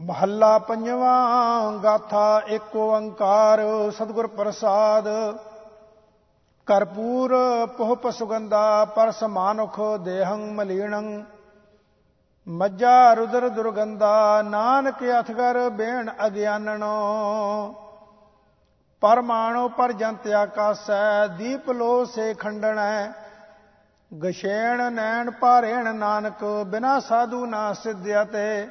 ਮਹੱਲਾ ਪੰਜਵਾਂ, ਗਾਥਾ ਏਕ ਓੰਕਾਰ, ਸਤਿਗੁਰ ਪ੍ਰਸਾਦ। ਕਰਪੂਰ ਪੁਹਪ ਸੁਗੰਧਾ ਪਰਸ ਮਾਨੁਖ ਦੇਹੰ ਮਲੀਣੰ ਮੱਜਾ ਰੁਦਰ ਦੁਰਗੰਧਾ, ਨਾਨਕ ਅਥਗਰ ਬੇਣ ਅਗਿਆਨਣੋ। ਪਰਮਾਣੋ ਪਰ ਜੰਤ ਆਕਾਸੈ, ਦੀਪ ਲੋ ਸੇ ਖੰਡਣੈ। ਗਸ਼ੇਣ ਨੈਣ ਭਾਰੇਣ ਨਾਨਕ, ਬਿਨਾ ਸਾਧੂ ਨਾ ਸਿਧਿਆ ਤੇ।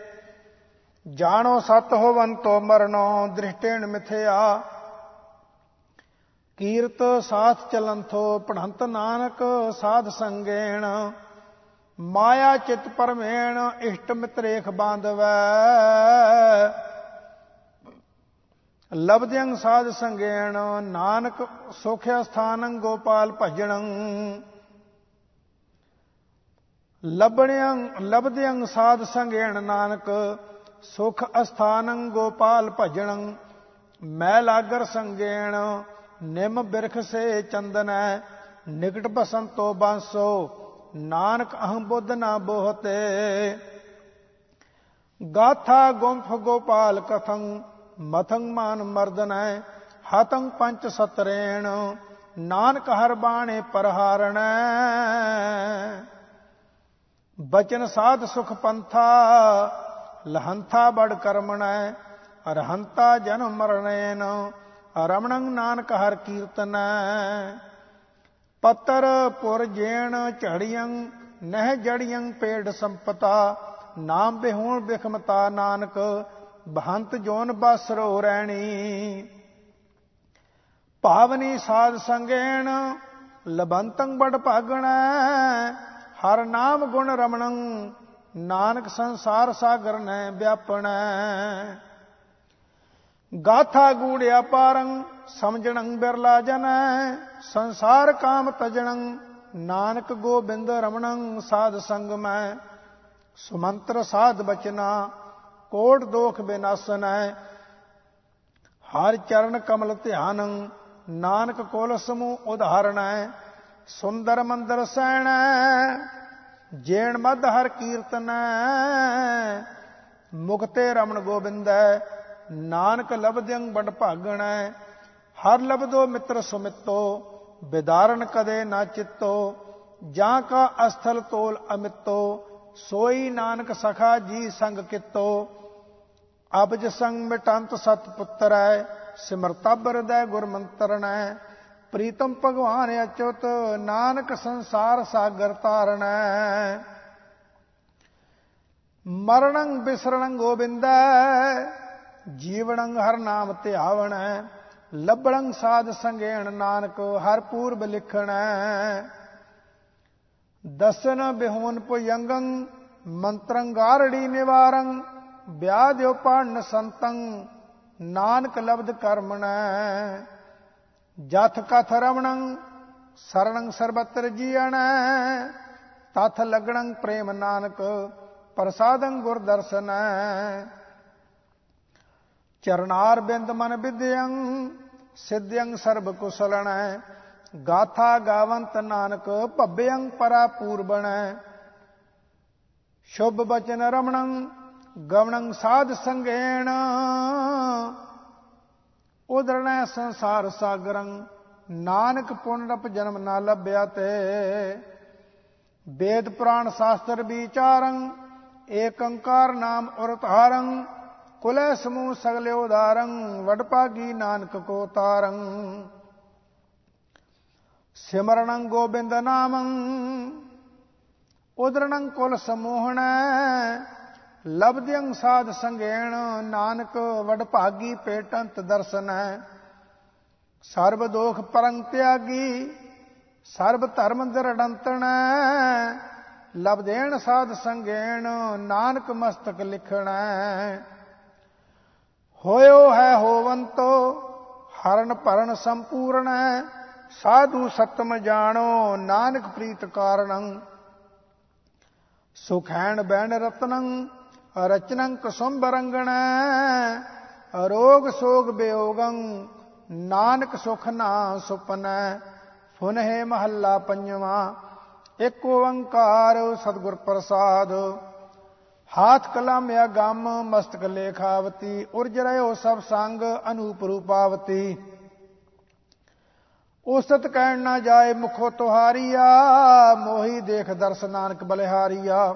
ਜਾਣੋ ਸਤ ਹੋਵੰਤੋ ਮਰਨੋ, ਦ੍ਰਿਸ਼ਟੇਣ ਮਿਥਿਆ। ਕੀਰਤ ਸਾਥ ਚਲੰਥੋ, ਪੜੰਤ ਨਾਨਕ ਸਾਧ ਸੰਗੇਣ। ਮਾਇਆ ਚਿਤ ਪਰਮੇਣ, ਇਸ਼ਟ ਮਿਤਰੇਖ ਬਾਂਧਵੈ। ਲਬਦਿਆਂ ਸਾਧ ਸੰਗੇਣ, ਨਾਨਕ ਸੁਖਿਆ ਸਥਾਨੰ ਗੋਪਾਲ ਭਜਣੰ। ਲਬਣਿਆਂ ਲਬਦਿਆਂ ਸਾਧ ਸੰਗੇਣ ਨਾਨਕ ਸੁਖ ਅਸਥਾਨੰ ਗੋਪਾਲ ਭਜਣੰ, ਮੈ ਲਾਗਰ ਸੰਗੇਣ, ਨਿਮ ਬਿਰਖ ਸੇ ਚੰਦਨੈ, ਨਿਕਟ ਬਸੰਤੋ ਬਾਂਸੋ, ਨਾਨਕ ਅਹੰ ਬੁੱਧ ਨਾ ਬੋਹਤੇ। ਗਾਥਾ ਗੁੰਫ ਗੋਪਾਲ ਕਥੰ, ਮਥੰ ਮਾਨ ਮਰਦਨੈ, ਹਤੰ ਪੰਚ ਸਤਰੇਣ, ਨਾਨਕ ਹਰ ਬਾਣੇ ਪਰਹਾਰਣੈ ਬਚਨ ਸਾਧ ਸੁਖ ਪੰਥਾ ਲਹੰਥਾ ਬੜ ਕਰਮਣੈ, ਅਰਹੰਤਾ ਜਨਮ ਮਰਣੇਨ ਰਮਣੰ ਨਾਨਕ ਹਰ ਕੀਰਤਨੈ। ਪੱਤਰ ਪੁਰ ਜੇਣ ਝੜੀਆਂ, ਨਹਿ ਜੜੀਆਂ ਪੇੜ ਸੰਪਤਾ, ਨਾਮ ਬਿਹੂਣ ਬਿਖਮਤਾ ਨਾਨਕ, ਬਹੰਤ ਜੋਨ ਬਸਰੋ ਰਹਿਣੀ ਭਾਵਨੀ ਸਾਧ ਸੰਗੇਣ, ਲਬੰਤੰ ਬੜ ਭਾਗਣੈ, ਹਰ ਨਾਮ ਗੁਣ ਰਮਣੰ ਨਾਨਕ ਸੰਸਾਰ ਸਾਗਰ ਨੈ ਵਿਆਪਣੈ। ਗਾਥਾ ਗੂੜਿਆ ਪਾਰੰ, ਸਮਝਣੰ ਬਿਰਲਾ ਜਨੈ। ਸੰਸਾਰ ਕਾਮ ਤਜਣੰ, ਨਾਨਕ ਗੋਬਿੰਦ ਰਮਣੰ, ਸਾਧ ਸੰਗ ਮੈਂ ਸੁਮੰਤਰ ਸਾਧ ਬਚਨਾ, ਕੋਟ ਦੋਖ ਬਿਨਾਸਨੈ। ਹਰ ਚਰਨ ਕਮਲ ਧਿਆਨੰ, ਨਾਨਕ ਕੋਲ ਸਮੂਹ ਉਧਾਰਣੈ ਸੁੰਦਰ ਮੰਦਰ ਸੈਣੈ। ਜੇਣ ਮਦ ਹਰ ਕੀਰਤਨੈ ਮੁਕਤੇ ਰਮਣ ਗੋਬਿੰਦੈ ਨਾਨਕ ਲਬਦਿੰ ਬੜ ਭਾਗਣੈ ਹਰ ਲਬਦੋ ਮਿੱਤਰ ਸੁਮਿੱਤੋ ਵਿਦਾਰਨ ਕਦੇ ਨਾ ਚਿੱਤੋ, ਜਾਂ ਕਾ ਅਸਥਲ ਤੋਲ ਅਮਿੱਤੋ, ਸੋਈ ਨਾਨਕ ਸਖਾ ਜੀ ਸੰਗ ਕਿਤੋ। ਅਬਜ ਸੰਗ ਮਿਟੰਤ ਸਤ ਪੁੱਤਰੈ ਸਿਮਰਤਬ ਹਿਰਦੈ ਗੁਰ ਮੰਤਰਣੈ ਪ੍ਰੀਤਮ ਭਗਵਾਨ ਅਚੁਤ, ਨਾਨਕ ਸੰਸਾਰ ਸਾਗਰ ਤਾਰਣੈ ਮਰਣੰ ਬਿਸਰਣੰ ਗੋਬਿੰਦੈ ਜੀਵਣੰ ਹਰ ਨਾਮ ਧਿਆਵਣੈ ਲੱਭਣੰ ਸਾਧ ਸੰਗੇਣ ਨਾਨਕ, ਹਰ ਪੂਰਬ ਲਿਖਣੈ ਦਸਨ ਬਿਹੋਨ ਪੁਯੰਗੰ ਮੰਤਰੰ ਗਾਰੜੀ ਨਿਵਾਰੰ ਵਿਆਦਿਓ ਪੜਨ ਸੰਤੰ, ਨਾਨਕ ਲਬਦ ਕਰਮਣੈ ਜਥ ਕਥ ਰਵਣੰ ਸਰਣੰ ਸਰਬਤਰ ਜੀਣੈ ਤਥ ਲਗਣੰ ਪ੍ਰੇਮ ਨਾਨਕ ਪ੍ਰਸਾਦੰ ਗੁਰ ਦਰਸ਼ਨੈ। ਚਰਨਾਰ ਬਿੰਦ ਮਨ ਵਿਦਿਅੰ ਸਿੱਧਿਅੰ ਸਰਬ ਕੁਸਲਣੈ। ਗਾਥਾ ਗਾਵੰਤ ਨਾਨਕ ਭੱਬਿਅੰ ਪਰਾ ਪੂਰਬਣੈ। ਸ਼ੁਭ ਬਚਨ ਰਮਣੰ, ਗਵਣੰ ਸਾਧ ਸੰਗੇਣ। ਉਦਰਣੈ ਸੰਸਾਰ ਸਾਗਰੰ, ਨਾਨਕ ਪੁਨਰਪ ਜਨਮ ਨਾ ਲੱਭਿਆ ਤੇ। ਵੇਦ ਪੁਰਾਣ ਸ਼ਾਸਤਰ ਵਿਚਾਰੰ, ਏਕੰਕਾਰ ਨਾਮ ਉਰਤਾਰੰ ਕੁਲੈ ਸਮੂਹ ਸਗਲੇ ਉਦਾਰੰ ਵਡਪਾਗੀ ਨਾਨਕ ਕੋ ਤਾਰੰ। ਸਿਮਰਣੰ ਗੋਬਿੰਦ ਨਾਮੰ ਉਦਰਣੰ ਕੁਲ ਸਮੂਹਣੈ ਲਬਦਿਅੰ ਸਾਧ ਸੰਗੇਣ, ਨਾਨਕ ਵਡਭਾਗੀ ਪੇਟੰਤ ਦਰਸਨੈ ਸਰਬ ਦੋਖ ਪਰੰ ਤਿਆਗੀ, ਸਰਬ ਧਰਮ ਦਰੜੰਤਣੈ ਲਬਦੇਣ ਸਾਧ ਸੰਗੇਣ, ਨਾਨਕ ਮਸਤਕ ਲਿਖਣੈ ਹੋਇਓ ਹੈ ਹੋਵੰਤੋ, ਹਰਨ ਭਰਨ ਸੰਪੂਰਨ ਸਾਧੂ ਸਤਮ ਜਾਣੋ, ਨਾਨਕ ਪ੍ਰੀਤ ਕਾਰਣੰ। ਸੁਖੈਣ ਬੈਣ ਰਤਨੰ ਰਚਨੰ ਕਸੁੰਭ ਰੰਗਣ ਰੋਗ ਸੋਗ ਬਿਯੋਗੰ ਨਾਨਕ ਸੁਖ ਨਾ ਸੁਪਨੈ ਫੁਨਹਿ ਮਹੱਲਾ ਪੰਜਵਾ ਇੱਕ ਓੰਕਾਰ ਸਤਿਗੁਰ ਪ੍ਰਸਾਦ ਹਾਥ ਕਲਮ ਆ ਗਮ ਮਸਤਕ ਲੇਖਾਵਤੀ ਉਰਜ ਰਹਿਓ ਸਭ ਸੰਗ ਅਨੂਪ ਰੂਪਾਵਤੀ ਉਸਤ ਕਹਿਣ ਨਾ ਜਾਏ ਮੁਖੋ ਤੁਹਾਰੀਆ ਮੋਹੀ ਦੇਖ ਦਰਸ ਨਾਨਕ ਬਲਿਹਾਰੀਆ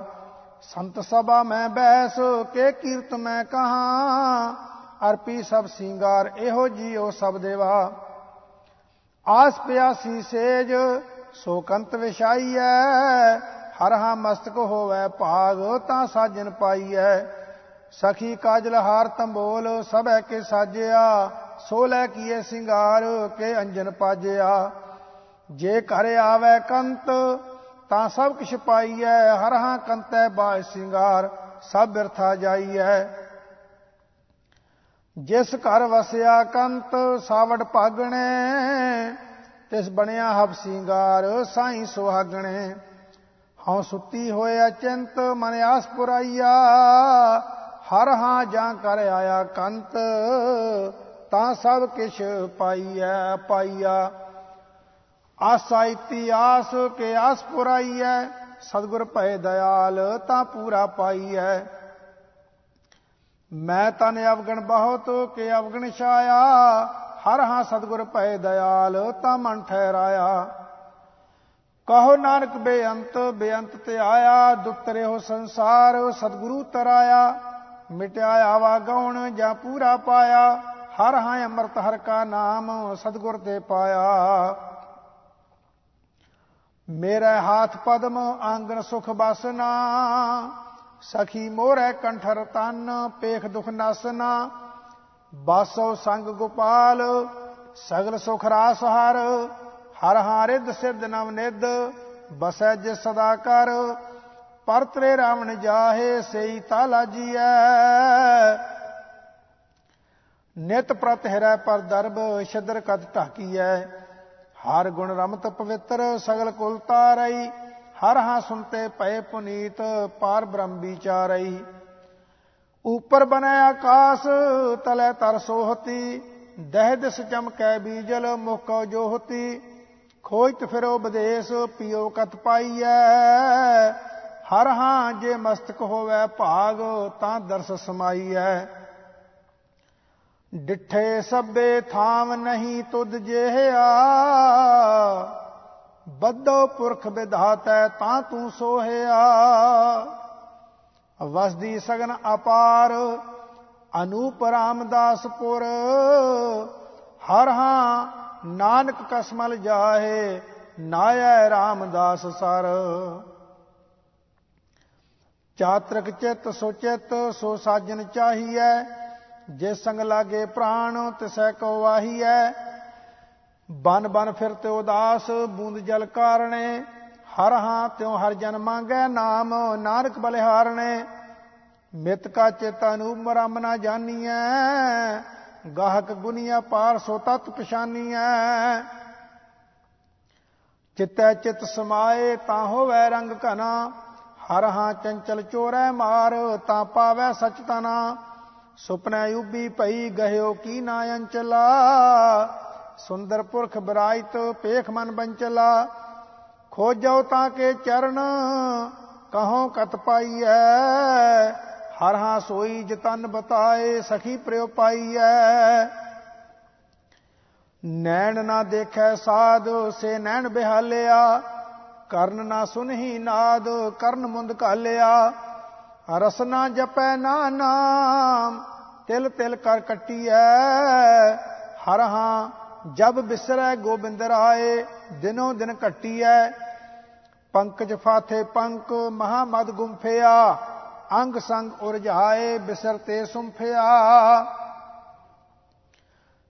ਸੰਤ ਸਭਾ ਮੈਂ ਬੈਸ ਕੇ ਕੀਰਤ ਮੈਂ ਕਹਾ। ਅਰਪੀ ਸਭ ਸਿੰਗਾਰ ਇਹੋ ਜੀਓ ਸਭ ਦੇਵਾ। ਆਸ ਪਿਆਸੀ ਸੇਜ, ਸੋ ਕੰਤ ਵਿਛਾਈਐ। ਹਰ ਹਾ ਮਸਤਕ ਹੋਵੇ ਭਾਗ, ਤਾਂ ਸਾਜਨ ਪਾਈਐ। ਸਖੀ ਕਾਜਲ ਹਾਰ ਤੰਬੋਲ, ਸਭੈ ਕੇ ਸਾਜਿਆ। ਸੋ ਲੈ ਕੀਏ ਸਿੰਗਾਰ, ਕੇ ਅੰਜਨ ਪਾਜਿਆ। ਜੇ ਘਰ ਆਵੇ ਕੰਤ ਤਾਂ ਸਭ ਕਿਛ ਪਾਈਐ, ਹਰ ਹਾਂ ਕੰਤੈ ਬਾਇ ਸਿੰਗਾਰ, ਸਭ ਬਿਰਥਾ ਜਾਈਐ। ਜਿਸ ਘਰ ਵਸਿਆ ਕੰਤ ਸਾਵੜ ਭਾਗਣੇ, ਤਿਸ ਬਣਿਆ ਹਬ ਸਿੰਗਾਰ, ਸਾਈ ਸੁਹਾਗਣੇ। ਹਉ ਸੁੱਤੀ ਹੋਇਆ ਚਿੰਤ ਮਨ ਆਸ ਪੁਰਾਈਆ, ਹਰ ਹਾਂ ਜਾਂ ਕਰ ਆਇਆ ਕੰਤ, ਤਾਂ ਸਭ ਕਿਛ ਪਾਈਐ, ਪਾਈਆ। ਆਸਾ ਇਤਿਆਸ ਕੇ ਆਸ ਪੁਰਾਈਐ, ਸਤਗੁਰ ਭਏ ਦਇਆਲ ਤਾਂ ਪੂਰਾ ਪਾਈਐ। ਮੈਂ ਤਨ ਅਵਗਣ ਬਹੁਤ ਕੇ ਅਵਗਣ ਛਾਇਆ, ਹਰ ਹਾਂ ਸਤਗੁਰ ਭਏ ਦਇਆਲ ਤਾਂ ਮਨ ਠਹਿਰਾਇਆ। ਕਹੋ ਨਾਨਕ ਬੇਅੰਤ ਬੇਅੰਤ ਤੇ ਆਇਆ ਦੁੱਤਰੇ ਹੋ ਸੰਸਾਰ ਸਤਗੁਰੂ ਤਰਾਇਆ। ਮਿਟਿਆ ਆਵਾ ਗਉਣ ਜਾਂ ਪੂਰਾ ਪਾਇਆ, ਹਰ ਹਾਂ ਅੰਮ੍ਰਿਤ ਹਰ ਕਾ ਨਾਮ ਸਤਗੁਰ ਤੇ ਪਾਇਆ। ਮੇਰੇ ਹਾਥ ਪਦਮ ਆਂਗਨ ਸੁਖ ਬਸਨਾ, ਸਖੀ ਮੋਰੇ ਕੰਠਰ ਤਨ, ਪੇਖ ਦੁਖ ਨਸਨਾ। ਬਾਸੋ ਸੰਗ ਗੋਪਾਲ, ਸਗਲ ਸੁਖ ਰਾਸ ਹਰ ਹਰ ਹਾਰਿਦ ਸਿਧ ਨਵ ਨਿਦ ਬਸੈ ਜਿ ਸਦਾ ਕਰ। ਪਰਤਰੇ ਰਾਵਣ ਜਾਹੇ, ਸਈ ਤਾਲਾ ਜੀਐ ਨਿਤ ਪ੍ਰਤ ਹਿਰੈ ਪਰ ਦਰਬ ਸ਼ਦਰ ਕਦ ਢਾਕੀਐ। ਹਰ ਗੁਣ ਰਮਤ ਪਵਿੱਤਰ, ਸਗਲ ਕੁਲ ਤਾਰਈ ਹਰ ਹਾਂ ਸੁਨਤੇ ਪਏ ਪੁਨੀਤ, ਪਾਰ ਬ੍ਰਹਮ ਵਿਚਾਰਈ ਉਪਰ ਬਨੈ ਆਕਾਸ, ਤਲੇ ਤਰ ਸੋਹਤੀ, ਦਹਿ ਦਿਸ ਚਮਕੈ ਬੀਜਲ ਮੁਕੋ ਜੋਹਤੀ। ਖੋਜਤ ਫਿਰੋ ਬਦੇਸ ਪਿਓ ਕਤ ਪਾਈਐ। ਹਰ ਹਾਂ ਜੇ ਮਸਤਕ ਹੋਵੇ ਭਾਗ, ਤਾਂ ਦਰਸ ਸਮਾਈਐ। ਡਿਠੇ ਸਭੇ ਥਾਮ ਨਹੀਂ ਤੁਧ ਜਿਹਾ ਬੱਦੋ ਪੁਰਖ ਵਿਧਾਤੈ ਤਾਂ ਤੂੰ ਸੋਹਿਆ। ਵਸਦੀ ਸਗਨ ਅਪਾਰ, ਅਨੂਪ ਰਾਮਦਾਸਪੁਰ ਹਰ ਹਾਂ ਨਾਨਕ ਕਸਮਲ ਜਾਹੇ ਨਾਇ ਰਾਮਦਾਸ ਸਰ। ਚਾਤਰਕ ਚਿਤ ਸੋ ਚਿਤ ਸੋ ਸਾਜਨ ਚਾਹੀਐ ਜੇ ਸੰਗ ਲਾਗੇ ਪ੍ਰਾਣ, ਤਿਸੈ ਕੋ ਵਾਹੀਐ। ਬਨ ਬਨ ਫਿਰਤੇ ਉਦਾਸ, ਬੂੰਦ ਜਲ ਕਾਰਣੇ। ਹਰ ਹਾਂ ਤਿਉ ਹਰ ਜਨ ਮੰਗੈ, ਨਾਮ ਨਾਨਕ ਬਲਿਹਾਰਣੇ। ਮਿਤ ਕਾ ਚੇਤਾ ਨੂੰ ਰਮ ਨਾ ਜਾਣੀਐ ਗਾਹਕ ਗੁਨੀਆ ਪਾਰ ਸੋ ਤਤ ਪਛਾਨੀਐ। ਚਿਤੈ ਚਿਤ ਸਮਾਏ, ਤਾਂ ਹੋਵੇ ਰੰਗ ਘਨਾ ਹਰ ਹਾਂ ਚੰਚਲ ਚੋਰੈ ਮਾਰ, ਤਾਂ ਪਾਵੈ ਸਚ ਤਨਾ ਸੁਪਨਾ ਉਬੀ ਭਈ ਗਹਿਓ ਕੀ ਨਾ ਅੰਚਲਾ? ਸੁੰਦਰ ਪੁਰਖ ਬਰਾਇਤ ਪੇਖ ਮਨ ਬੰਚਲਾ। ਖੋਜੋ ਤਾਂ ਕੇ ਚਰਨ, ਕਹੋ ਕਤ ਪਾਈਐ? ਹਰ ਹਾਂ ਸੋਈ ਜਤਨ ਬਤਾਏ, ਸਖੀ ਪ੍ਰਿਉ ਪਾਈਐ। ਨੈਣ ਨਾ ਦੇਖੈ ਸਾਧ, ਸੇ ਨੈਣ ਬਿਹਾਲਿਆ। ਕਰਨ ਨਾ ਸੁਨਹੀ ਨਾਦ, ਕਰਨ ਮੁੰਦ ਕਾਲਿਆ ਰਸਨਾ ਜਪੈ ਨਾ ਨਾਮ, ਤਿਲ ਤਿਲ ਕਰ ਕਟੀਐ। ਹਰ ਹਾਂ, ਜਬ ਬਿਸਰੈ ਗੋਬਿੰਦ ਰਾਏ, ਦਿਨੋ ਦਿਨ ਘਟੀਐ ਪੰਕਜ ਫਾਥੇ ਪੰਕ, ਮਹਾਮਦ ਗੁੰਫਿਆ ਅੰਗ ਸੰਗ ਉਰਝਾਏ ਬਿਸਰਤੇ ਸੁੰਫਿਆ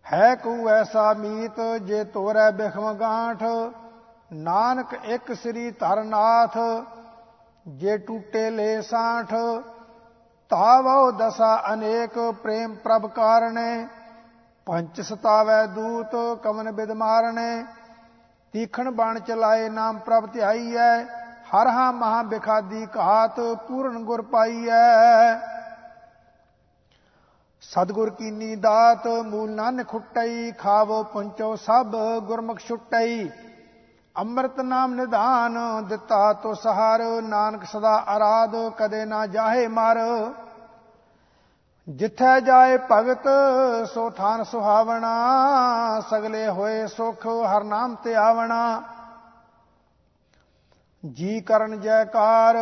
ਹੈ ਕੋ ਐਸਾ ਮੀਤ, ਜੇ ਤੋਰੈ ਬਿਖਮ ਗਾਂਠ। ਨਾਨਕ ਇੱਕ ਸ੍ਰੀ ਧਰਨਾਥ ਜੇ ਟੂਟੇ ਲੈ ਸਾਠ ਤਾਵੋ ਦਸਾ ਅਨੇਕ ਪ੍ਰੇਮ ਪ੍ਰਭ ਕਾਰਣੇ, ਪੰਚ ਸਤਾਵੈ ਦੂਤ ਕਮਨ ਬਿਦ ਮਾਰਣੇ, ਤੀਖਣ ਬਾਣ ਚਲਾਏ ਨਾਮ ਪ੍ਰਭ ਧਿਆਈਐ, ਹਰ ਹਾ ਮਹਾ ਬਿਖਾਦੀ ਘਾਤ ਪੂਰਨ ਗੁਰ ਪਾਈਐ। ਸਤਗੁਰ ਕੀਨੀ ਦਾਤ ਮੂਲ ਨਨ ਖੁੱਟਈ, ਖਾਵੋ ਪੁੰਚੋ ਸਭ ਗੁਰਮੁਖ ਛੁੱਟਈ। ਅੰਮ੍ਰਿਤ ਨਾਮ ਨਿਧਾਨ ਦਿੱਤਾ ਤੋ ਸਹਾਰ, ਨਾਨਕ ਸਦਾ ਆਰਾਧ, ਕਦੇ ਨਾ ਜਾਹੇ ਮਰ। ਜਿੱਥੈ ਜਾਏ ਭਗਤ, ਸੋ ਥਾਨ ਸੁਹਾਵਣਾ। ਸਗਲੇ ਹੋਏ ਸੁਖ, ਹਰ ਨਾਮ ਤੇ ਆਵਣਾ। ਜੀ ਕਰਨ ਜੈਕਾਰ,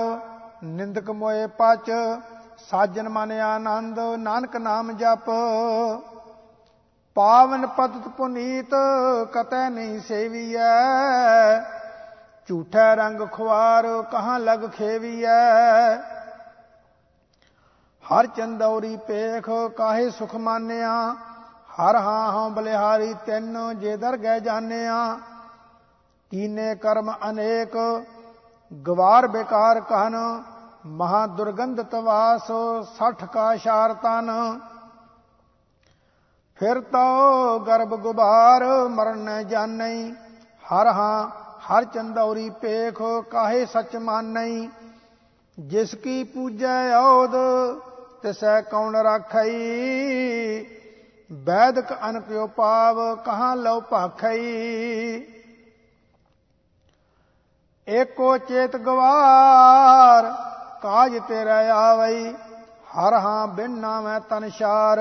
ਨਿੰਦਕ ਮੋਏ ਪਚ। ਸਾਜਨ ਮਨ ਆਨੰਦ, ਨਾਨਕ ਨਾਮ ਜਪ। ਪਾਵਨ ਪਤਤ ਪੁਨੀਤ ਕਤੈ ਨਹੀਂ ਸੇਵੀਐ। ਝੂਠਾ ਰੰਗ ਖੁਆਰ ਕਹਾਂ ਲਗ ਖੇਵੀਐ। ਹਰ ਚੰਦੌਰੀ ਪੇਖ ਕਾਹੇ ਸੁਖ ਮਾਨਿਆ। ਹਰ ਹਾਂ ਹਾਂ ਬਲਿਹਾਰੀ ਤਿੰਨ ਜੇ ਦਰ ਗਏ ਜਾਣਿਆ। ਕੀਨੇ ਕਰਮ ਅਨੇਕ, ਗਵਾਰ ਬੇਕਾਰ ਕਹਨ। ਮਹਾ ਦੁਰਗੰਧਤ ਵਾਸ 60 ਕਾ ਸ਼ਾਰ ਤਨ। ਫਿਰ ਤੋ ਗਰਬ ਗੁਬਾਰ ਮਰਨ ਜਾਣਈ ਹਰ ਹਾਂ, ਹਰ ਚੰਦੌਰੀ ਪੇਖ ਕਾਹੇ ਸਚ ਮਾਨਈ ਜਿਸ ਕੀ ਪੂਜੈ ਔਦ ਤਿਸੈ ਕੌਣ ਰਾਖਈ ਬੈਦਕ ਅਨਕਿਓ ਪਾਵ ਕਹਾਂ ਲਉ ਭਾਖਈ ਏਕੋ ਚੇਤ ਗਵਾਰ, ਕਾਜ ਤੇਰਾ ਆਵਈ ਹਰ ਹਾਂ ਬਿਨ ਨਾਮੈ ਤਨਸ਼ਾਰ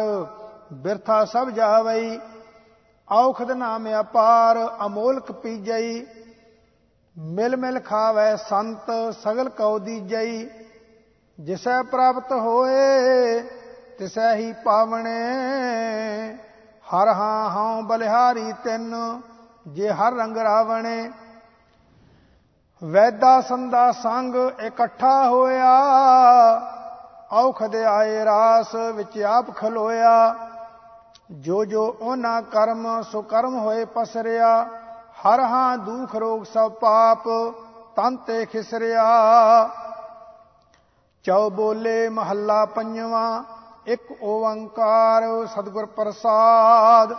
ਬਿਰਥਾ ਸਭ ਜਾਵਈ, ਔਖਦ ਨਾਮ ਅਪਾਰ, ਅਮੋਲਕ ਪੀਜਈ ਮਿਲ ਮਿਲ ਖਾਵੇ ਸੰਤ, ਸਗਲ ਕਉ ਦੀਜਈ। ਜਿਸੈ ਪ੍ਰਾਪਤ ਹੋਏ, ਤਿਸੈ ਹੀ ਪਾਵਣੇ। ਹਰ ਹਾਂ ਹਾਂ ਬਲਿਹਾਰੀ ਤਿੰਨ, ਜੇ ਹਰ ਰੰਗ ਰਾਵਣੇ। ਵੈਦਾ ਸੰਦਾ ਸੰਗ ਇਕੱਠਾ ਹੋਇਆ, ਔਖਦ ਆਏ ਰਾਸ ਵਿੱਚ ਆਪ ਖਲੋਇਆ। ਜੋ ਜੋ ਉਹਨਾਂ ਕਰਮ, ਸੋ ਕਰਮ ਹੋਏ ਪਸਰਿਆ, ਹਰ ਹਾਂ ਦੁਖ ਰੋਗ ਸਭ ਪਾਪ, ਤਨ ਤੇ ਖਿਸਰਿਆ। ਚਉ ਬੋਲੇ ਮਹੱਲਾ ਪੰਜਵਾਂ, ਇੱਕ ਓੰਕਾਰ ਸਤਿਗੁਰ ਪ੍ਰਸਾਦ।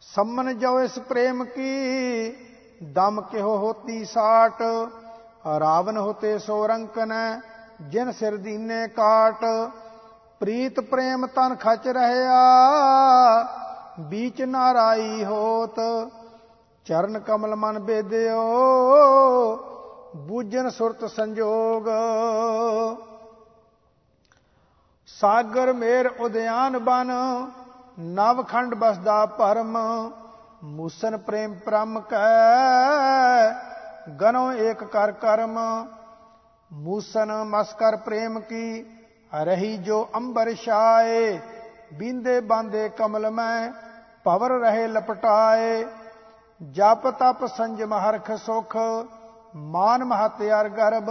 ਸੰਮਨ ਜੋ ਇਸ ਪ੍ਰੇਮ ਕੀ, ਦਮ ਕਿਹੋ ਹੋਤੀ ਸਾਟ ਰਾਵਨ ਹੋਤੇ ਸੋ ਰੰਕਨ, ਜਿਨ ਸਿਰ ਦੀਨੇ ਕਾਟ। ਪ੍ਰੀਤ ਪ੍ਰੇਮ ਤਨ ਖਚ ਰਹਿਆ, ਬੀਚ ਨਾਰਾਈ ਹੋਤ, ਚਰਨ ਕਮਲ ਮਨ ਬੇਦਿਓ ਬੂਜਨ ਸੁਰਤ ਸੰਜੋਗ। ਸਾਗਰ ਮੇਰ ਉਦਿਆਨ ਬਨ, ਨਵਖੰਡ ਬਸਦਾ ਪਰਮ ਮੂਸਨ ਪ੍ਰੇਮ ਪ੍ਰਮ ਕੈ, ਗਨੋ ਏਕ ਕਰ ਕਰਮ, ਮੂਸਨ ਮਸਕਰ ਪ੍ਰੇਮ ਕੀ ਰਹੀ ਜੋ ਅੰਬਰ ਛਾਏ, ਬਿੰਦੇ ਬਾਂਦੇ ਕਮਲ ਮੈਂ, ਪਵਰ ਰਹੇ ਲਪਟਾਏ। ਜਪ ਤਪ ਸੰਜਮ ਹਰਖ ਸੁਖ, ਮਾਨ ਮਹਤ ਅਰ ਗਰਬ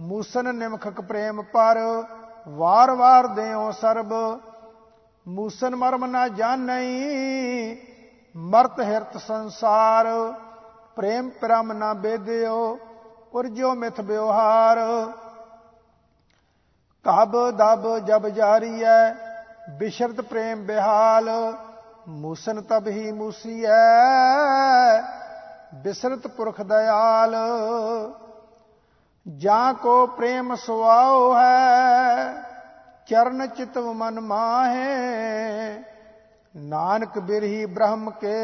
ਮੂਸਨ ਨਿਮਖਕ ਪ੍ਰੇਮ ਪਰ, ਵਾਰ ਵਾਰ ਦੇਉ ਸਰਬ। ਮੂਸਨ ਮਰਮ ਨਾ ਜਾਣਈ, ਮਰਤ ਹਿਰਤ ਸੰਸਾਰ। ਪ੍ਰੇਮ ਪ੍ਰਮ ਨਾ ਬੇਦਿਓ, ਉਰਜੋ ਮਿਥ ਬਿਵਹਾਰ ਕਬ ਦਬ ਜਬ ਜਾਰੀਐ, ਬਿਸ਼ਰਤ ਪ੍ਰੇਮ ਬਿਹਾਲ, ਮੂਸਨ ਤਬ ਹੀ ਮੂਸੀਐ, ਬਿਸਰਤ ਪੁਰਖ ਦਇਆਲ। ਜਾਂ ਕੋ ਪ੍ਰੇਮ ਸੁਆਓ ਹੈ, ਚਰਨ ਚਿਤਵ ਮਨ ਮਾਹੇ, ਨਾਨਕ ਬਿਰਹੀ ਬ੍ਰਹਮ ਕੇ,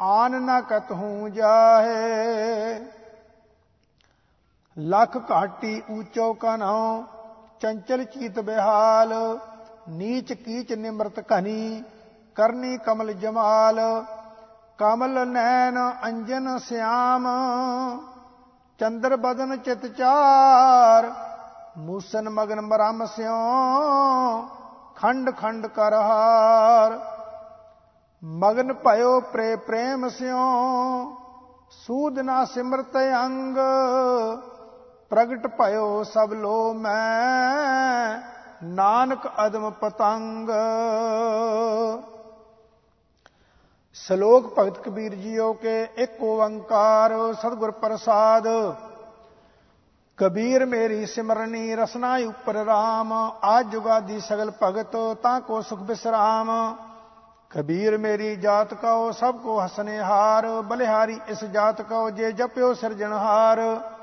ਆਨ ਨ ਕਤਹੂ ਜਾਹੇ। ਲਖ ਘਾਟੀ ਊਚੋ ਕਨਉ ਚੰਚਲ ਚੀਤ ਬਿਹਾਲ, ਨੀਚ ਕੀਚ ਨਿਮਰਤ ਘਨੀ, ਕਰਨੀ ਕਮਲ ਜਮਾਲ, ਕਮਲ ਨੈਣ ਅੰਜਨ ਸਿਆਮ, ਚੰਦਰ ਬਦਨ ਚਿਤ ਚਾਰ, ਮੂਸਨ ਮਗਨ ਮਰਮ ਸਿਓ ਖੰਡ ਖੰਡ ਕਰਹਾਰ ਮਗਨ ਭਇਓ ਪ੍ਰੇ ਪ੍ਰੇਮ ਸਿਓ ਸੂਦ ਨਾ ਸਿਮਰਤ ਅੰਗ ਪ੍ਰਗਟ ਭਇਓ ਸਭ ਲੋ ਮੈਂ, ਨਾਨਕ ਅਦਮ ਪਤੰਗ। ਸ਼ਲੋਕ ਭਗਤ ਕਬੀਰ ਜੀਓ ਕੇ ਇੱਕ ਓੰਕਾਰ, ਸਤਿਗੁਰ ਪ੍ਰਸਾਦ। ਕਬੀਰ ਮੇਰੀ ਸਿਮਰਨੀ ਰਸਨਾ ਉਪਰ RAM ਆਜ ਜੁਗਾਦੀ ਸਗਲ ਭਗਤ, ਤਾਂ ਕੋ ਸੁਖ ਬਿਸਰਾਮ। ਕਬੀਰ ਮੇਰੀ ਜਾਤ ਕਉ, ਸਭ ਕੋ ਹਸਨੇ ਹਾਰ ਬਲਿਹਾਰੀ ਇਸ ਜਾਤ ਕਉ, ਜੇ ਜਪਿਓ ਸਿਰਜਣਹਾਰ। ਕਬੀਰ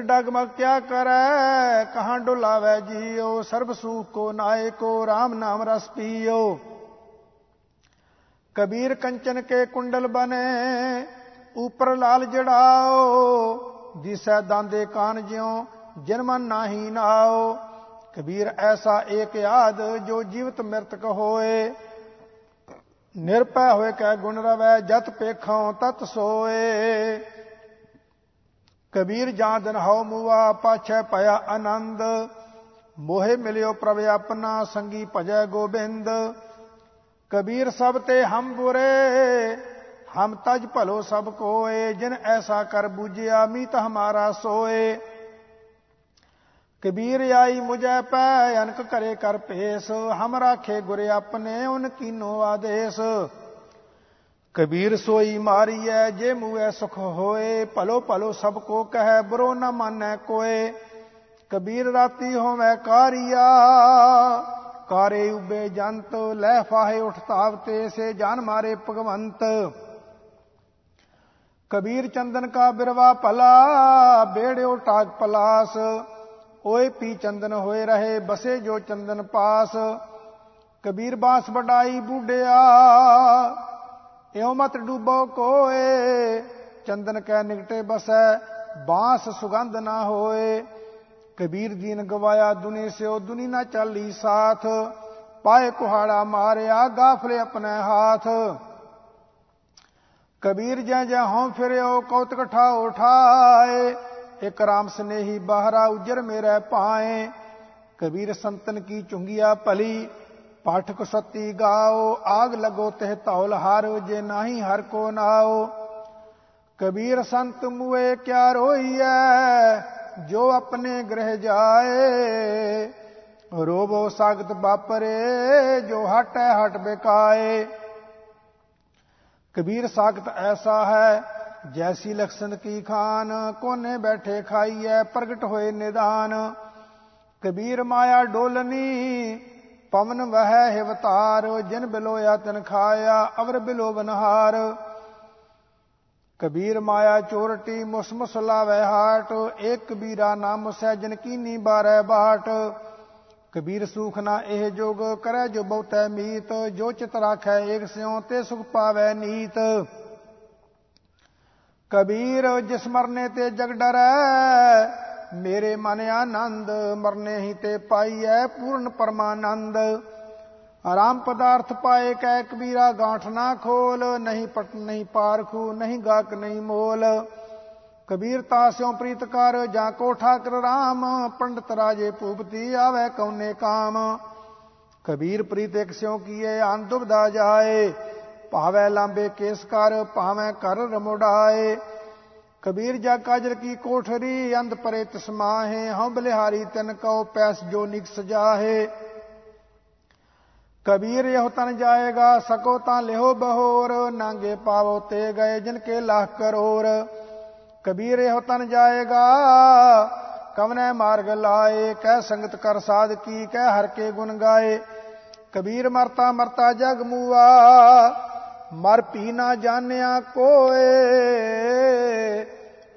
ਡਗਮਗ ਕਿਆ ਕਰੈ, ਕਹਾਂ ਡੁਲਾਵੇ ਜੀਓ ਸਰਬ ਸੂਖ ਕੋ ਨਾਏ ਕੋ RAM ਨਾਮ ਰਸ ਪੀਓ। ਕਬੀਰ ਕੰਚਨ ਕੇ ਕੁੰਡਲ ਬਨੇ, ਉਪਰ ਲਾਲ ਜੜਾਓ ਦਿਸੈ ਦਾੰਦੇ ਕਾਨ ਜਿਉ ਜਨਮਨ ਨਾਹੀ ਨਾਓ। ਕਬੀਰ ਐਸਾ ਏਕ ਆਦ, ਜੋ ਜੀਵਤ ਮਰਤਕ ਹੋਏ। ਨਿਰਪੈ ਹੋਏ ਕੈ ਗੁਣ ਰਵੈ, ਜਤ ਪੇਖੋਂ ਤਤ ਸੋਏ। ਕਬੀਰ ਜਾਂ ਦਿਨ ਹਉ ਮੂਆ ਪਾਛੈ ਪਿਆ ਆਨੰਦ। ਮੋਹਿ ਮਿਲਿਓ ਪ੍ਰਭ ਆਪਣਾ, ਸੰਗੀ ਭਜੈ ਗੋਬਿੰਦ। ਕਬੀਰ ਸਭ ਤੇ ਹਮ ਬੁਰੇ, ਹਮ ਤਜ ਭਲੋ ਸਭ ਕੋਏ। ਜਿਨ ਐਸਾ ਕਰ ਬੂਝਿਆ, ਮੀਤ ਹਮਾਰਾ ਸੋਏ। ਕਬੀਰ ਆਈ ਮੁਝੈ ਪੈ, ਅਨਕ ਕਰੇ ਕਰ ਭੇਸ। ਹਮ ਰਾਖੇ ਗੁਰ ਆਪਣੇ, ਉਨ ਕੀਨੋ ਆਦੇਸ। ਕਬੀਰ ਸੋਈ ਮਾਰੀਐ, ਜੇ ਮੂਐ ਸੁਖ ਹੋਏ, ਭਲੋ ਭਲੋ ਸਭ ਕੋ ਕਹੈ, ਬਰੋ ਨ ਮਾਨੈ ਕੋਏ। ਕਬੀਰ ਰਾਤੀ ਹੋਵੇ ਕਾਰੀਆ, ਕਾਰੇ ਉਬੇ ਜੰਤ, ਲੈ ਫਾਹੇ ਉਠਤਾਵ ਤੇ, ਸੇ ਜਾਨ ਮਾਰੇ ਭਗਵੰਤ। ਕਬੀਰ ਚੰਦਨ ਕਾ ਬਿਰਵਾ ਭਲਾ, ਬੇੜਿਓ ਟਾਕ ਪਲਾਸ। ਓਏ ਪੀ ਚੰਦਨ ਹੋਏ ਰਹੇ, ਬਸੇ ਜੋ ਚੰਦਨ ਪਾਸ। ਕਬੀਰ ਬਾਸ ਵਡਾਈ ਬੂਢਿਆ ਇਉ ਮਤ ਡੂਬੋ ਕੋਏ, ਚੰਦਨ ਕੈ ਨਿਕਟੇ ਬਸੈ, ਬਾਸ ਸੁਗੰਧ ਨਾ ਹੋਏ। ਕਬੀਰ ਦੀਨ ਗਵਾਇਆ ਦੁਨੀ ਸਿਓ, ਦੁਨੀ ਨਾ ਚਾਲੀ ਸਾਥ। ਪਾਏ ਕੁਹਾੜਾ ਮਾਰਿਆ, ਗਾਫਲੇ ਆਪਣੇ ਹਾਥ। ਕਬੀਰ ਜੈ ਜੈ ਹਉ ਫਿਰਿਓ, ਕੌਤਕ ਠਾ ਉਠਾਏ। ਇਕ ਰਾਮ ਸਨੇਹੀ ਬਾਹਰਾ ਉਜਰ ਮੇਰੇ ਪਾਏ ਕਬੀਰ ਸੰਤਨ ਕੀ ਚੁੰਗਿਆ ਭਲੀ ਪਾਠਕ ਸਤੀ ਗਾਓ ਆਗ ਲਗੋ ਤਹ ਤੌਲ ਹਰ ਜੇ ਨਹੀਂ ਹਰ ਕੋ ਨਾਓ ਕਬੀਰ ਸੰਤ ਮੁਏ ਕਿਆ ਰੋਈਐ ਜੋ ਆਪਣੇ ਗ੍ਰਹਿ ਜਾਏ ਰੋਬੋ ਸਾਗਤ ਬਾਪਰੇ ਜੋ ਹਟੈ ਹਟ ਬਿਕਾਏ ਕਬੀਰ ਸਾਗਤ ਐਸਾ ਹੈ ਜੈਸੀ ਲਖਸਨ ਕੀ ਖਾਨ ਕੋਨੇ ਬੈਠੇ ਖਾਈਐ ਪ੍ਰਗਟ ਹੋਏ ਨਿਦਾਨ ਕਬੀਰ ਮਾਇਆ ਡੋਲਨੀ ਪਵਨ ਵਹਿ ਹਿਵਤਾਰ ਜਿਨ ਬਿਲੋਇਆ ਤਨ ਖਾਇਆ, ਅਵਰ ਬਿਲੋ ਬਨਹਾਰ। ਕਬੀਰ ਮਾਇਆ ਚੋਰਟੀ ਮੁਸਮਸ ਲਾਵੇ ਹਾਟ। ਏਕ ਕਬੀਰਾ ਨਾਮ ਸਹਿਜਨ ਕੀਨੀ ਬਾਰੈ ਬਾਟ। ਕਬੀਰ ਸੁਖ ਨਾ ਇਹ ਜੋਗ, ਕਰੈ ਜੋ ਬਹੁਤੈ ਮੀਤ। ਜੋ ਚਿਤ ਰਾਖੈ ਏਕ ਸਿਉ, ਤੇ ਸੁਖ ਪਾਵੈ ਨੀਤ। ਕਬੀਰ ਜਿਸ ਮਰਨੇ ਤੇ ਜਗ ਡਰੈ ਮੇਰੇ ਮਨ ਆਨੰਦ, ਮਰਨੇ ਹੀ ਤੇ ਪਾਈਐ ਪੂਰਨ ਪਰਮਾਨੰਦ। ਆਰਾਮ ਪਦਾਰਥ ਪਾਏ ਕੈ ਕਬੀਰਾ, ਗਾਂਠ ਨਾ ਖੋਲ, ਨਹੀਂ ਪਟ, ਨਹੀਂ ਪਾਰਖੂ ਨਹੀਂ ਗਾਕ ਨਹੀਂ ਮੋਲ। ਕਬੀਰ ਤਾਸਿਓ ਪ੍ਰੀਤ ਕਰ, ਜਾਂ ਕੋ ਠਾਕਰ ਰਾਮ, ਪੰਡਤ ਰਾਜੇ ਭੂਪਤੀ ਆਵੇ ਕਉਨੇ ਕਾਮ। ਕਬੀਰ ਪ੍ਰੀਤ ਇਕ ਸਿਓ ਕੀਏ ਅੰਨ ਦੁਬਦਾ ਜਾਏ, ਭਾਵੇਂ ਲਾਂਬੇ ਕੇਸ ਕਰ, ਭਾਵੇਂ ਕਰ ਰਮੋੜਾਏ। ਕਬੀਰ ਜਾ ਕਾਜਰ ਕੀ ਕੋਠਰੀ, ਅੰਧ ਪਰੇ ਤਸਮਾਹੇ, ਹਉ ਬਲਿਹਾਰੀ ਤਨ ਕਉ ਪੈਸ ਜੋ ਨਿਕ ਸਜਾਹੇ। ਕਬੀਰ ਇਹੋ ਤਨ ਜਾਏਗਾ, ਸਕੋ ਤਾਂ ਲਿਹੋ ਬਹੋਰ, ਨਾਂਗੇ ਪਾਵੋ ਤੇ ਗਏ ਜਿਨ ਕੇ ਲੱਖ ਕਰੋੜ ਕਬੀਰ ਇਹੋ ਤਨ ਜਾਏਗਾ, ਕਵਨੇ ਮਾਰਗ ਲਾਏ, ਕਹਿ ਸੰਗਤ ਕਰ ਸਾਧ ਕੀ, ਕਹਿ ਹਰ ਕੇ ਗੁਣ ਗਾਏ। ਕਬੀਰ ਮਰਤਾ ਮਰਤਾ ਜਗ ਮੂਆ ਮਰ ਪੀ ਨਾ ਜਾਣਿਆ ਕੋਏ।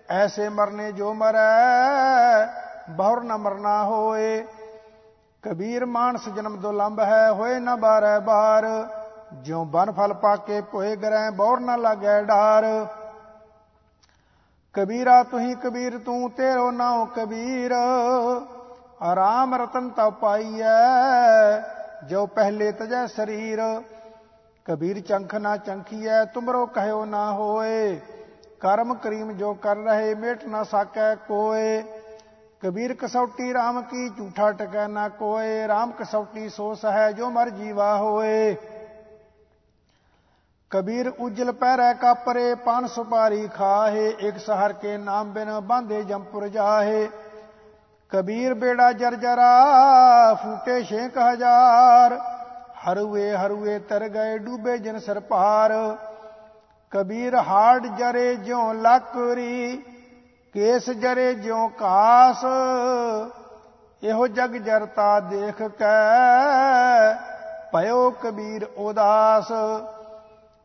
ਐਸੇ ਮਰਨੇ ਜੋ ਮਰੈ, ਬਹੁਰ ਨ ਮਰਨਾ ਹੋਏ। ਕਬੀਰ ਮਾਨਸ ਜਨਮ ਦੁਲੰਭ ਹੈ, ਹੋਏ ਨ ਬਾਰੈ ਬਾਰ। ਜਿਉ ਬਨ ਫਲ ਪਾਕੇ ਭੋਏ ਗਰੈ ਬੌਰ ਨ ਲਾਗੈ ਡਾਰ। ਕਬੀਰਾ ਤੁਹੀ ਕਬੀਰ, ਤੂੰ ਤੇਰੋ ਨਾਉ ਕਬੀਰ। ਆਰਾਮ ਰਤਨ ਤਾ ਪਾਈਐ, ਜੋ ਪਹਿਲੇ ਤਜੈ ਸਰੀਰ। ਕਬੀਰ ਚੰਖ ਨਾ ਚੰਖੀਐ, ਤੁਮਰੋ ਕਹਿਓ ਨਾ ਹੋਏ। ਕਰਮ ਕਰੀਮ ਜੋ ਕਰ ਰਹੇ, ਮੇਟ ਨਾ ਸਾਕੈ ਕੋਏ। ਕਬੀਰ ਕਸੌਟੀ RAM ਕੀ ਝੂਠਾ ਟਕੈ ਨਾ ਕੋਏ। RAM ਕਸੌਟੀ ਸੋ ਸਹਿ, ਜੋ ਮਰ ਜੀਵਾ ਹੋਏ। ਕਬੀਰ ਉਜਲ ਪਹਿਰੈ ਕਾਪਰੇ, ਪਾਨ ਸੁਪਾਰੀ ਖਾਹੇ। ਇੱਕ ਸਹਰ ਕੇ ਨਾਮ ਬਿਨ ਬਾਂਧੇ ਜੰਪੁਰ ਜਾਹੇ। ਕਬੀਰ ਬੇੜਾ ਜਰਜਰਾ, ਫੂਟੇ 6000 ਹਰੂਏ ਹਰੂਏ ਤਰ ਗਏ ਡੂਬੇ ਜਿਨ ਸਰ ਪਾਰ ਕਬੀਰ ਹਾੜ ਜਰੇ ਜਿਉ ਲੱਕਰੀ, ਕੇਸ ਜਰੇ ਜਿਉ ਕਾਸ। ਇਹੋ ਜਗ ਜਰਤਾ ਦੇਖ ਕੈ, ਭਇਓ ਕਬੀਰ ਉਦਾਸ।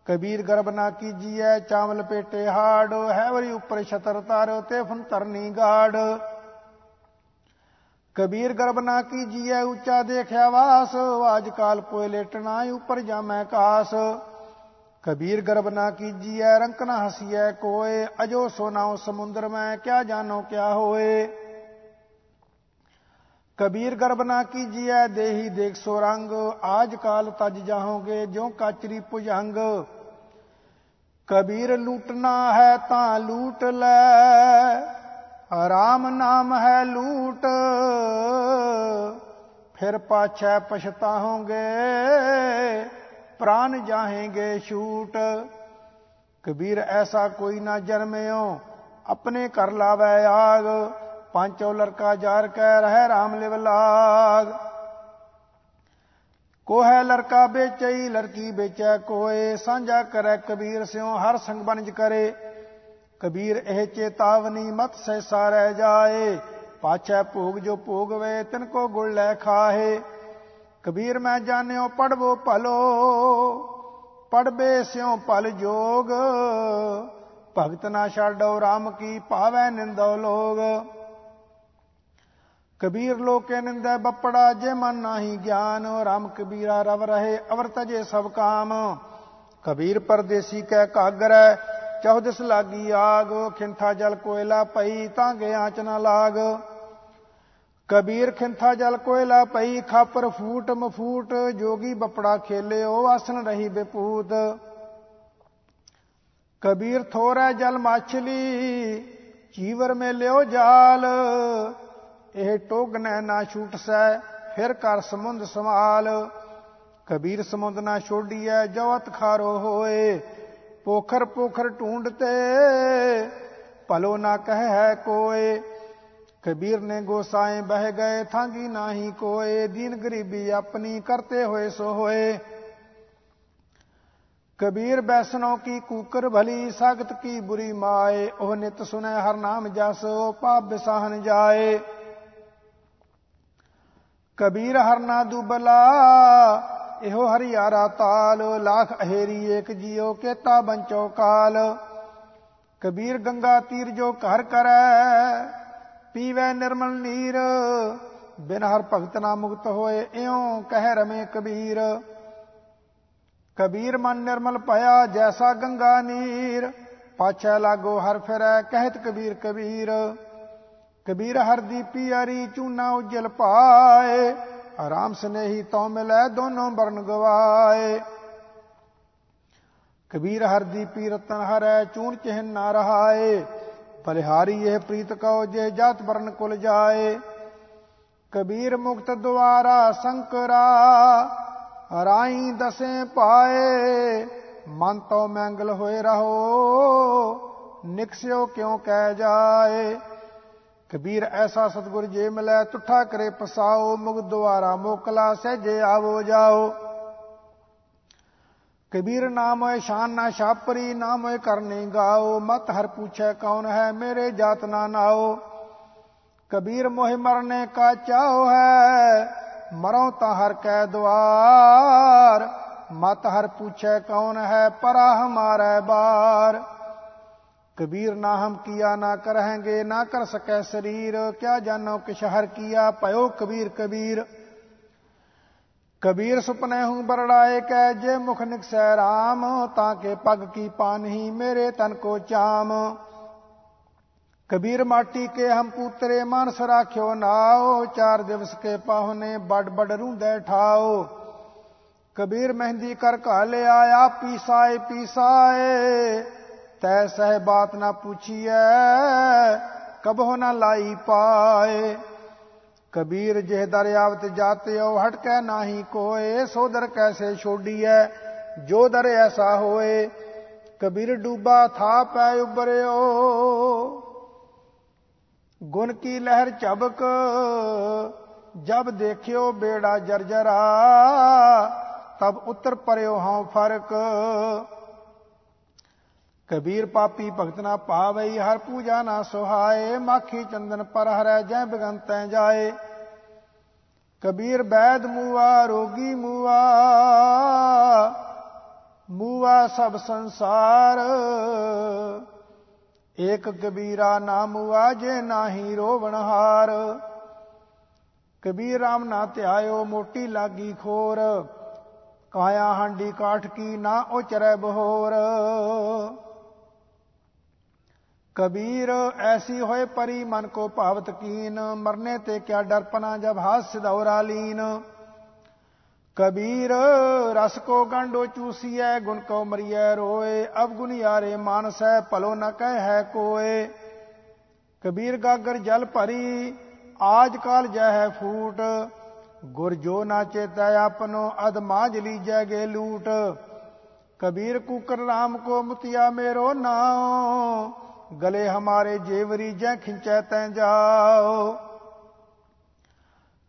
ਕਬੀਰ ਗਰਬ ਨਾ ਕੀਜੀਐ, ਚਾਵਲ ਪੇਟੇ ਹਾੜ, ਹੈ ਵਰੀ ਉੱਪਰ ਛਤਰ ਤਰ, ਤੇ ਫਨ ਤਰਨੀ ਗਾੜ ਕਬੀਰ ਗਰਬ ਨਾ ਕੀਜੀਐ ਉੱਚਾ ਦੇਖਿਆ ਵਾਸ ਆਜ ਕਾਲ ਪੋਏ ਲੇਟਣਾ ਉੱਪਰ ਜਾਮੈ ਕਾਸ। ਕਬੀਰ ਗਰਬ ਨਾ ਕੀਜੀਐ, ਰੰਕ ਨਾ ਹਸੀਐ ਕੋਏ, ਅਜੋ ਸੋਨਾਉ ਸਮੁੰਦਰ ਮੈਂ ਕਿਆ ਜਾਣੋ ਕਿਆ ਹੋਏ। ਕਬੀਰ ਗਰਬ ਨਾ ਕੀਜੀਐ, ਦੇਹੀ ਦੇਖ ਸੋ ਰੰਗ, ਆਜ ਕਾਲ ਤਜ ਜਾਹੋਗੇ ਜਿਉ ਕਾਚਰੀ ਪੁਜੰਗ। ਕਬੀਰ ਲੂਟਣਾ ਹੈ ਤਾਂ ਲੂਟ ਲੈ ਰਾਮ ਨਾਮ ਹੈ ਲੂਟ, ਫਿਰ ਪਾਛੈ ਪਛਤਾਹੋਗੇ, ਪ੍ਰਾਨ ਜਾਹੇਗੇ ਛੂਟ। ਕਬੀਰ ਐਸਾ ਕੋਈ ਨਾ ਜਨਮਿਓ, ਆਪਣੇ ਕਰ ਲਾਵੇ ਆਗ, ਪਾਂਚੋ ਲੜਕਾ ਜਾਰ ਕਹਿ ਰਹਿ RAM ਲਿਵ ਲਾਗ। ਕੋਹੈ ਲੜਕਾ ਵੇਚਈ, ਲੜਕੀ ਵੇਚੈ ਕੋਏ, ਸਾਂਝਾ ਕਰੈ ਕਬੀਰ ਸਿਉ ਹਰ ਸੰਗ ਬਨਜ ਕਰੇ। ਕਬੀਰ ਇਹ ਚੇਤਾਵਨੀ ਮਤ ਸਹਿਸਾ ਰਹਿ ਜਾਏ, ਪਾਛੈ ਭੋਗ ਜੋ ਭੋਗਵੇ ਤਿਨ ਕੋ ਗੁੜ ਲੈ ਖਾਹੇ। ਕਬੀਰ ਮੈਂ ਜਾਣਿਓ, ਪੜਵੋ ਭਲੋ, ਪੜਬੇ ਸਿਉ ਭਲ ਜੋਗ। ਭਗਤ ਨਾ ਛਾਡੋ RAM ਕੀ ਪਾਵੈ ਨਿੰਦੋ ਲੋਗ। ਕਬੀਰ ਲੋਕੇ ਨਿੰਦੈ ਬੱਪੜਾ, ਜੇ ਮਨ ਨਾਹੀ ਗਿਆਨ, ਰਾਮ ਕਬੀਰਾ ਰਵ ਰਹੇ ਅਵਰ ਤਜੇ ਸਭ ਕਾਮ। ਕਬੀਰ ਪਰਦੇਸੀ ਕਹਿ ਕਾਗਰੈ ਚੌਦਸ ਲਾਗੀ ਆਗ, ਖਿੰਥਾ ਜਲ ਕੋਇਲਾ ਪਈ ਤਾਂ ਗਿਆ ਚ ਨਾ ਲਾਗ। ਕਬੀਰ ਖਿੰਥਾ ਜਲ ਕੋਇਲਾ ਪਈ ਖਾਪਰ ਫੂਟ ਮਫੂਟ, ਜੋਗੀ ਬੱਪੜਾ ਖੇਲੇ ਉਹ ਆਸਨ ਰਹੀ ਬੇਪੂਤ। ਕਬੀਰ ਥੋਰੈ ਜਲ ਮਾਛਲੀ, ਚੀਵਰ ਮੇ ਲਿਓ ਜਾਲ। ਇਹ ਟੋਗਨੈ ਨਾ ਛੂਟ ਸੈ, ਫਿਰ ਕਰ ਸਮੁੰਦ ਸਮਾਲ ਕਬੀਰ ਸਮੁੰਦ ਨਾ ਛੋਡੀਐ ਜਵਤ ਖਾਰੋ ਹੋਏ। ਪੋਖਰ ਪੋਖਰ ਢੂੰਡਤੇ ਭਲੋ ਨਾ ਕਹੈ ਹੈ ਕੋਏ। ਕਬੀਰ ਨੇ ਗੋਸਾਏ ਬਹਿ ਗਏ, ਥਾਂਗੀ ਨਾਹੀ ਕੋਏ। ਦੀਨ ਗਰੀਬੀ ਆਪਣੀ ਕਰਤੇ ਹੋਏ ਸੋ ਹੋਏ। ਕਬੀਰ ਬੈਸਨੋ ਕੀ ਕੂਕਰ ਭਲੀ, ਸਖਤ ਕੀ ਬੁਰੀ ਮਾਏ। ਉਹ ਨਿਤ ਸੁਨੈ ਹਰ ਨਾਮ ਜਸ, ਉਹ ਪਾਪ ਬਿਸਾਹਨ ਜਾਏ। ਕਬੀਰ ਹਰਨਾ ਦੁਬਲਾ ਇਹੋ ਹਰਿਆਰਾ ਤਾਲ, ਲੱਖ ਅਹੇਰੀ ਏਕ ਜੀਓ ਕੇਤਾ ਬੰਚੋ ਕਾਲ। ਕਬੀਰ ਗੰਗਾ ਤੀਰ ਜੋ ਘਰ ਕਰੈ, ਪੀਵੇ ਨਿਰਮਲ ਨੀਰ। ਬਿਨ ਹਰ ਭਗਤ ਨਾ ਮੁਕਤ ਹੋਏ, ਇਉ ਕਹਿ ਰਮੇ ਕਬੀਰ। ਕਬੀਰ ਮਨ ਨਿਰਮਲ ਭਇਆ, ਜੈਸਾ ਗੰਗਾ ਨੀਰ। ਪਾਛੈ ਲਾਗੋ ਹਰ ਫਿਰੈ, ਕਹਿਤ ਕਬੀਰ ਕਬੀਰ। ਕਬੀਰ ਹਰ ਦੀ ਪਿਆਰੀ ਚੂਨਾ ਉਜਲ ਪਾਏ। ਆਰਾਮ ਸਨੇਹੀ ਤਉ ਮਿਲੈ ਦੋਨੋਂ ਬਰਨ ਗਵਾਏ। ਕਬੀਰ ਹਰ ਦੀ ਪੀ ਰਤਨ ਹਰੈ, ਚੂਨ ਚਹਿਨ ਨਾ ਰਹਾਏ। ਬਲਿਹਾਰੀ ਇਹ ਪ੍ਰੀਤ ਕਉ ਜੇ ਜਾਤ ਬਰਨ ਕੁਲ ਜਾਏ। ਕਬੀਰ ਮੁਕਤ ਦੁਆਰਾ ਸੰਕਰਾ, ਰਾਈ ਦਸੇ ਪਾਏ। ਮਨ ਤੋ ਮੰਗਲ ਹੋਏ ਰਹੋ, ਨਿਕਸਿਓ ਕਿਉ ਕਹਿ ਜਾਏ। ਕਬੀਰ ਐਸਾ ਸਤਗੁਰ ਜੇ ਮਿਲੈ ਤੁਠਾ ਕਰੇ ਪਸਾਓ, ਮੁਗ ਦੁਆਰਾ ਮੋਕਲਾ ਸਹਜੇ ਆਵੋ ਜਾਓ। ਕਬੀਰ ਨਾਮ ਹੋਏ ਸ਼ਾਨ ਨਾ ਛਾਪਰੀ, ਨਾਮ ਹੋਏ ਕਰਨੇ ਗਾਓ। ਮਤ ਹਰ ਪੁੱਛੈ ਕੌਣ ਹੈ, ਮੇਰੇ ਜਾਤ ਨਾ ਨਾਓ। ਕਬੀਰ ਮੋਹਿ ਮਰਨੇ ਕਾ ਚਾਹੋ ਹੈ ਮਰੋ ਤਾਂ ਹਰ ਕੈ ਦਵਾਰ ਮਤ ਹਰ ਪੁੱਛੈ ਕੌਣ ਹੈ ਪਰਾ ਹਮਾਰੇ ਬਾਰ। ਕਬੀਰ ਨਾ ਹਮ ਕੀਆ ਨਾ ਕਰਹਿਗੇ ਨਾ ਕਰ ਸਕੈ ਸਰੀਰ ਕਿਆ ਜਾਨੋ ਕਿ ਸ਼ਹਰ ਕੀਆ ਭਇਓ ਕਬੀਰ ਕਬੀਰ ਕਬੀਰ ਸੁਪਨੇ ਹੂੰ ਬਰੜਾਏ ਕੈ ਜੇ ਮੁਖ ਨਿਕਸੈ RAM ਤਾਂ ਕੇ ਪਗ ਕੀ ਪਾਨਹੀ ਮੇਰੇ ਤਨ ਕੋ ਚਾਮ ਕਬੀਰ ਮਾਟੀ ਕੇ ਹਮ ਪੁੱਤਰੇ ਮਾਨਸ ਰਾਖਿਓ ਨਾਓ ਚਾਰ ਦਿਵਸ ਕੇ ਪਾਹਨੇ ਬੜ ਬੜ ਰੂੰਦੇ ਠਾਓ ਕਬੀਰ ਮਹਿੰਦੀ ਕਰ ਘਾਲੇ ਆਇਆ ਪੀਸਾਏ ਪੀਸਾਏ ਤੈ ਸਹਿ ਬਾਤ ਨਾ ਪੁੱਛੀਐ, ਕਬਹੁ ਨਾ ਲਾਈ ਪਾਏ। ਕਬੀਰ ਜਿਹ ਦਰਿਆਵਤ ਜਾਤਿਓ ਹਟਕੈ ਨਾਹੀ ਕੋਏ, ਸੋ ਦਰ ਕੈਸੇ ਛੋਡੀਐ, ਜੋ ਦਰ ਐਸਾ ਹੋਏ। ਕਬੀਰ ਡੂਬਾ ਥਾ ਪੈ ਉਬਰਿਓ ਗੁਣ ਕੀ ਲਹਿਰ ਝਬਕ, ਜਬ ਦੇਖਿਓ ਬੇੜਾ ਜਰਜਰਾ, ਤਬ ਉਤਰ ਪਰਿਓ ਹਾਂ ਫ਼ਰਕ। ਕਬੀਰ ਪਾਪੀ ਭਗਤ ਨਾ ਪਾਵਈ, ਹਰ ਪੂਜਾ ਨਾ ਸੁਹਾਏ, ਮਾਖੀ ਚੰਦਨ ਪਰ ਹਰੈ ਜੈ ਬਿਗੰਤੈ ਜਾਏ। ਕਬੀਰ ਬੈਦ ਮੂਆ, ਰੋਗੀ ਮੂਆ ਮੂਆ ਸਭ ਸੰਸਾਰ। ਏਕ ਕਬੀਰਾ ਨਾਮ ਆਜੇ ਨਾਹੀ ਰੋਵਣ ਹਾਰ। ਕਬੀਰ ਰਾਮ ਨਾ ਧਿਆਇਓ, ਮੋਟੀ ਲਾਗੀ ਖੋਰ। ਕਾਇਆ ਹਾਂਡੀ ਕਾਠ ਕੀ ਨਾ ਉਚਰੈ ਬਹੋਰ। ਕਬੀਰ, ਐਸੀ ਹੋਏ ਪਰੀ ਮਨ ਕੋ ਭਾਵਤ ਕੀਨ, ਮਰਨੇ ਤੇ ਕਿਆ ਡਰਪਨਾ ਜਬ ਹਾਸ ਸਿਧੌਰਾ ਲੀਨ। ਕਬੀਰ, ਰਸ ਕੋ ਗੰਡੋ ਚੂਸੀਐ, ਗੁਣ ਕੋ ਮਰੀਐ ਰੋਏ, ਅਬ ਗੁਨ ਯਾਰੇ ਮਾਨਸੈ, ਭਲੋ ਨ ਕਹਿ ਹੈ ਕੋਏ। ਕਬੀਰ, ਗਾਗਰ ਜਲ ਭਰੀ, ਆਜ ਕਾਲ ਜੈ ਹੈ ਫੂਟ। ਗੁਰ ਜੋ ਨਾ ਚੇਤੈ ਆਪਨੋ ਅਦ ਮਾਜ ਲੀਜੈ ਗੇ ਲੂਟ। ਕਬੀਰ, ਕੂਕਰ ਰਾਮ ਕੋ ਮੁਤਿਆ ਮੇਰੋ ਨਾਉ। ਗਲੇ ਹਮਾਰੇ ਜੇਵਰੀ ਜੈ ਖਿੰਚੈ ਤੈ ਜਾਓ।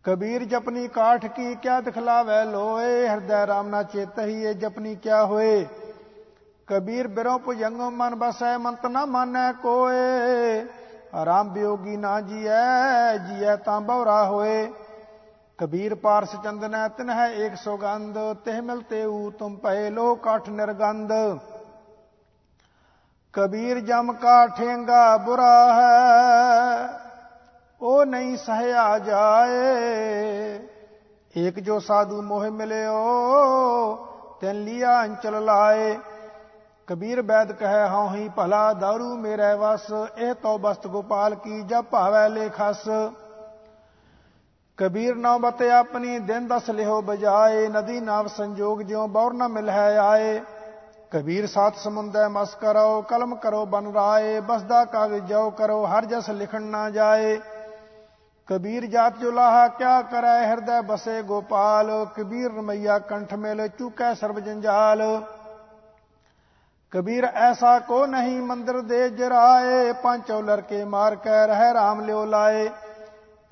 ਕਬੀਰ ਜਪਨੀ ਕਾਠ ਕੀ ਕਿਆ ਦਿਖਲਾਵੇ ਲੋਏ, ਹਿਰਦੈ ਰਾਮ ਨਾ ਚੇਤਹੀ ਇਹ ਜਪਨੀ ਕਿਆ ਹੋਏ। ਕਬੀਰ ਬਿਰੋ ਭੁਜੰਗ ਮਨ ਬਸੈ, ਮੰਤ ਨਾ ਮਾਨੈ ਕੋਏ। ਆਰਾਮ ਬਿਯੋਗੀ ਨਾ ਜੀਐ ਜੀਐ ਤਾਂ ਬਉਰਾ ਹੋਏ। ਕਬੀਰ ਪਾਰਸ ਚੰਦਨੈ ਤਿਨ ਹੈ ਏਕ ਸੁਗੰਧ, ਤਿਹ ਮਿਲਤੇ ਊ ਤੁਮ ਪਏ ਲੋ ਕਾਠ ਨਿਰਗੰਧ। ਕਬੀਰ ਜਮ ਕਾ ਠੇਂਗਾ ਬੁਰਾ ਹੈ। ਉਹ ਨਹੀਂ ਸਹਿਆ ਜਾਏ। ਏਕ ਜੋ ਸਾਧੂ ਮੋਹ ਮਿਲਿਓ, ਤੈਨ ਲਿਆ ਅੰਚਲ ਲਾਏ। ਕਬੀਰ ਬੈਦ ਕਹੈ, ਹਉ ਹੀ ਭਲਾ दारू ਮੇਰੇ ਵਸ। ਇਹ ਤੋ ਬਸਤ ਗੋਪਾਲ ਕੀ ਜਬ ਭਾਵੈ ਲੇਖਸ ਕਬੀਰ ਨਾ ਬਤੇ ਆਪਣੀ, ਦਿਨ ਦਸ ਲਿਓ ਬਜਾਏ। ਨਦੀ ਨਾਵ ਸੰਜੋਗ ਜਿਉ ਬੌਰ ਨ ਮਿਲ ਹੈ ਆਏ। ਕਬੀਰ ਸਾਤ ਸਮੁੰਦੈ, ਮਸ ਕਰੋ, ਕਲਮ ਕਰੋ, ਬਨ ਰਾਏ ਬਸਦਾ ਕਾਗਜ ਜੋ ਕਰੋ, ਹਰ ਜਸ ਲਿਖਣ ਨਾ ਜਾਏ। ਕਬੀਰ ਜਾਤ ਜੋ ਲਾਹਾ, ਕਿਆ ਕਰੈ ਹਿਰਦੈ ਬਸੇ ਗੋਪਾਲ? ਕਬੀਰ ਰਮਈਆ ਕੰਠ ਮੇਲ, ਚੁਕੈ ਸਰਬ ਜੰਜਾਲ। ਕਬੀਰ ਐਸਾ ਕੋ ਨਹੀਂ ਮੰਦਰ ਦੇ ਜਰਾਏ ਪਾਂਚੋ ਲੜਕੇ ਮਾਰ ਕੇ ਰਹਿ ਰਾਮ ਲਿਓ ਲਾਏ।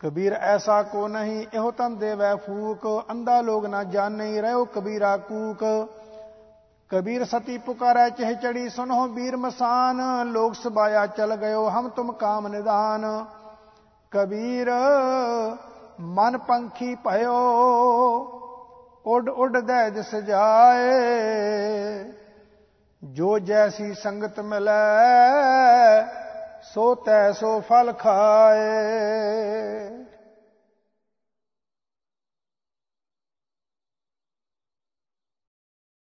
ਕਬੀਰ ਐਸਾ ਕੋ ਨਹੀਂ, ਇਹੋ ਤਨ ਦੇਵੈ ਫੂਕ ਅੰਦਾ ਲੋਗ ਨਾ ਜਾਣਈ ਰਹਿਓ ਕਬੀਰਾ ਕੂਕ। ਕਬੀਰ ਸਤੀ ਪੁਕਾਰੈ, ਚਹਿ ਚੜੀ ਸੁਨੋ ਵੀਰ ਮਸਾਨ। ਲੋਕ ਸਬਾਇਆ ਚਲ ਗਇਓ ਹਮ ਤੁਮ ਕਾਮ ਨਿਦਾਨ ਕਬੀਰ, ਮਨ ਪੰਖੀ ਭਇਓ, ਉੱਡ ਉੱਡ ਦੇ ਦਿਸ ਜਾਏ। ਜੋ ਜੈਸੀ ਸੰਗਤ ਮਿਲੈ, ਸੋ ਤੈ ਸੋ ਫਲ ਖਾਏ।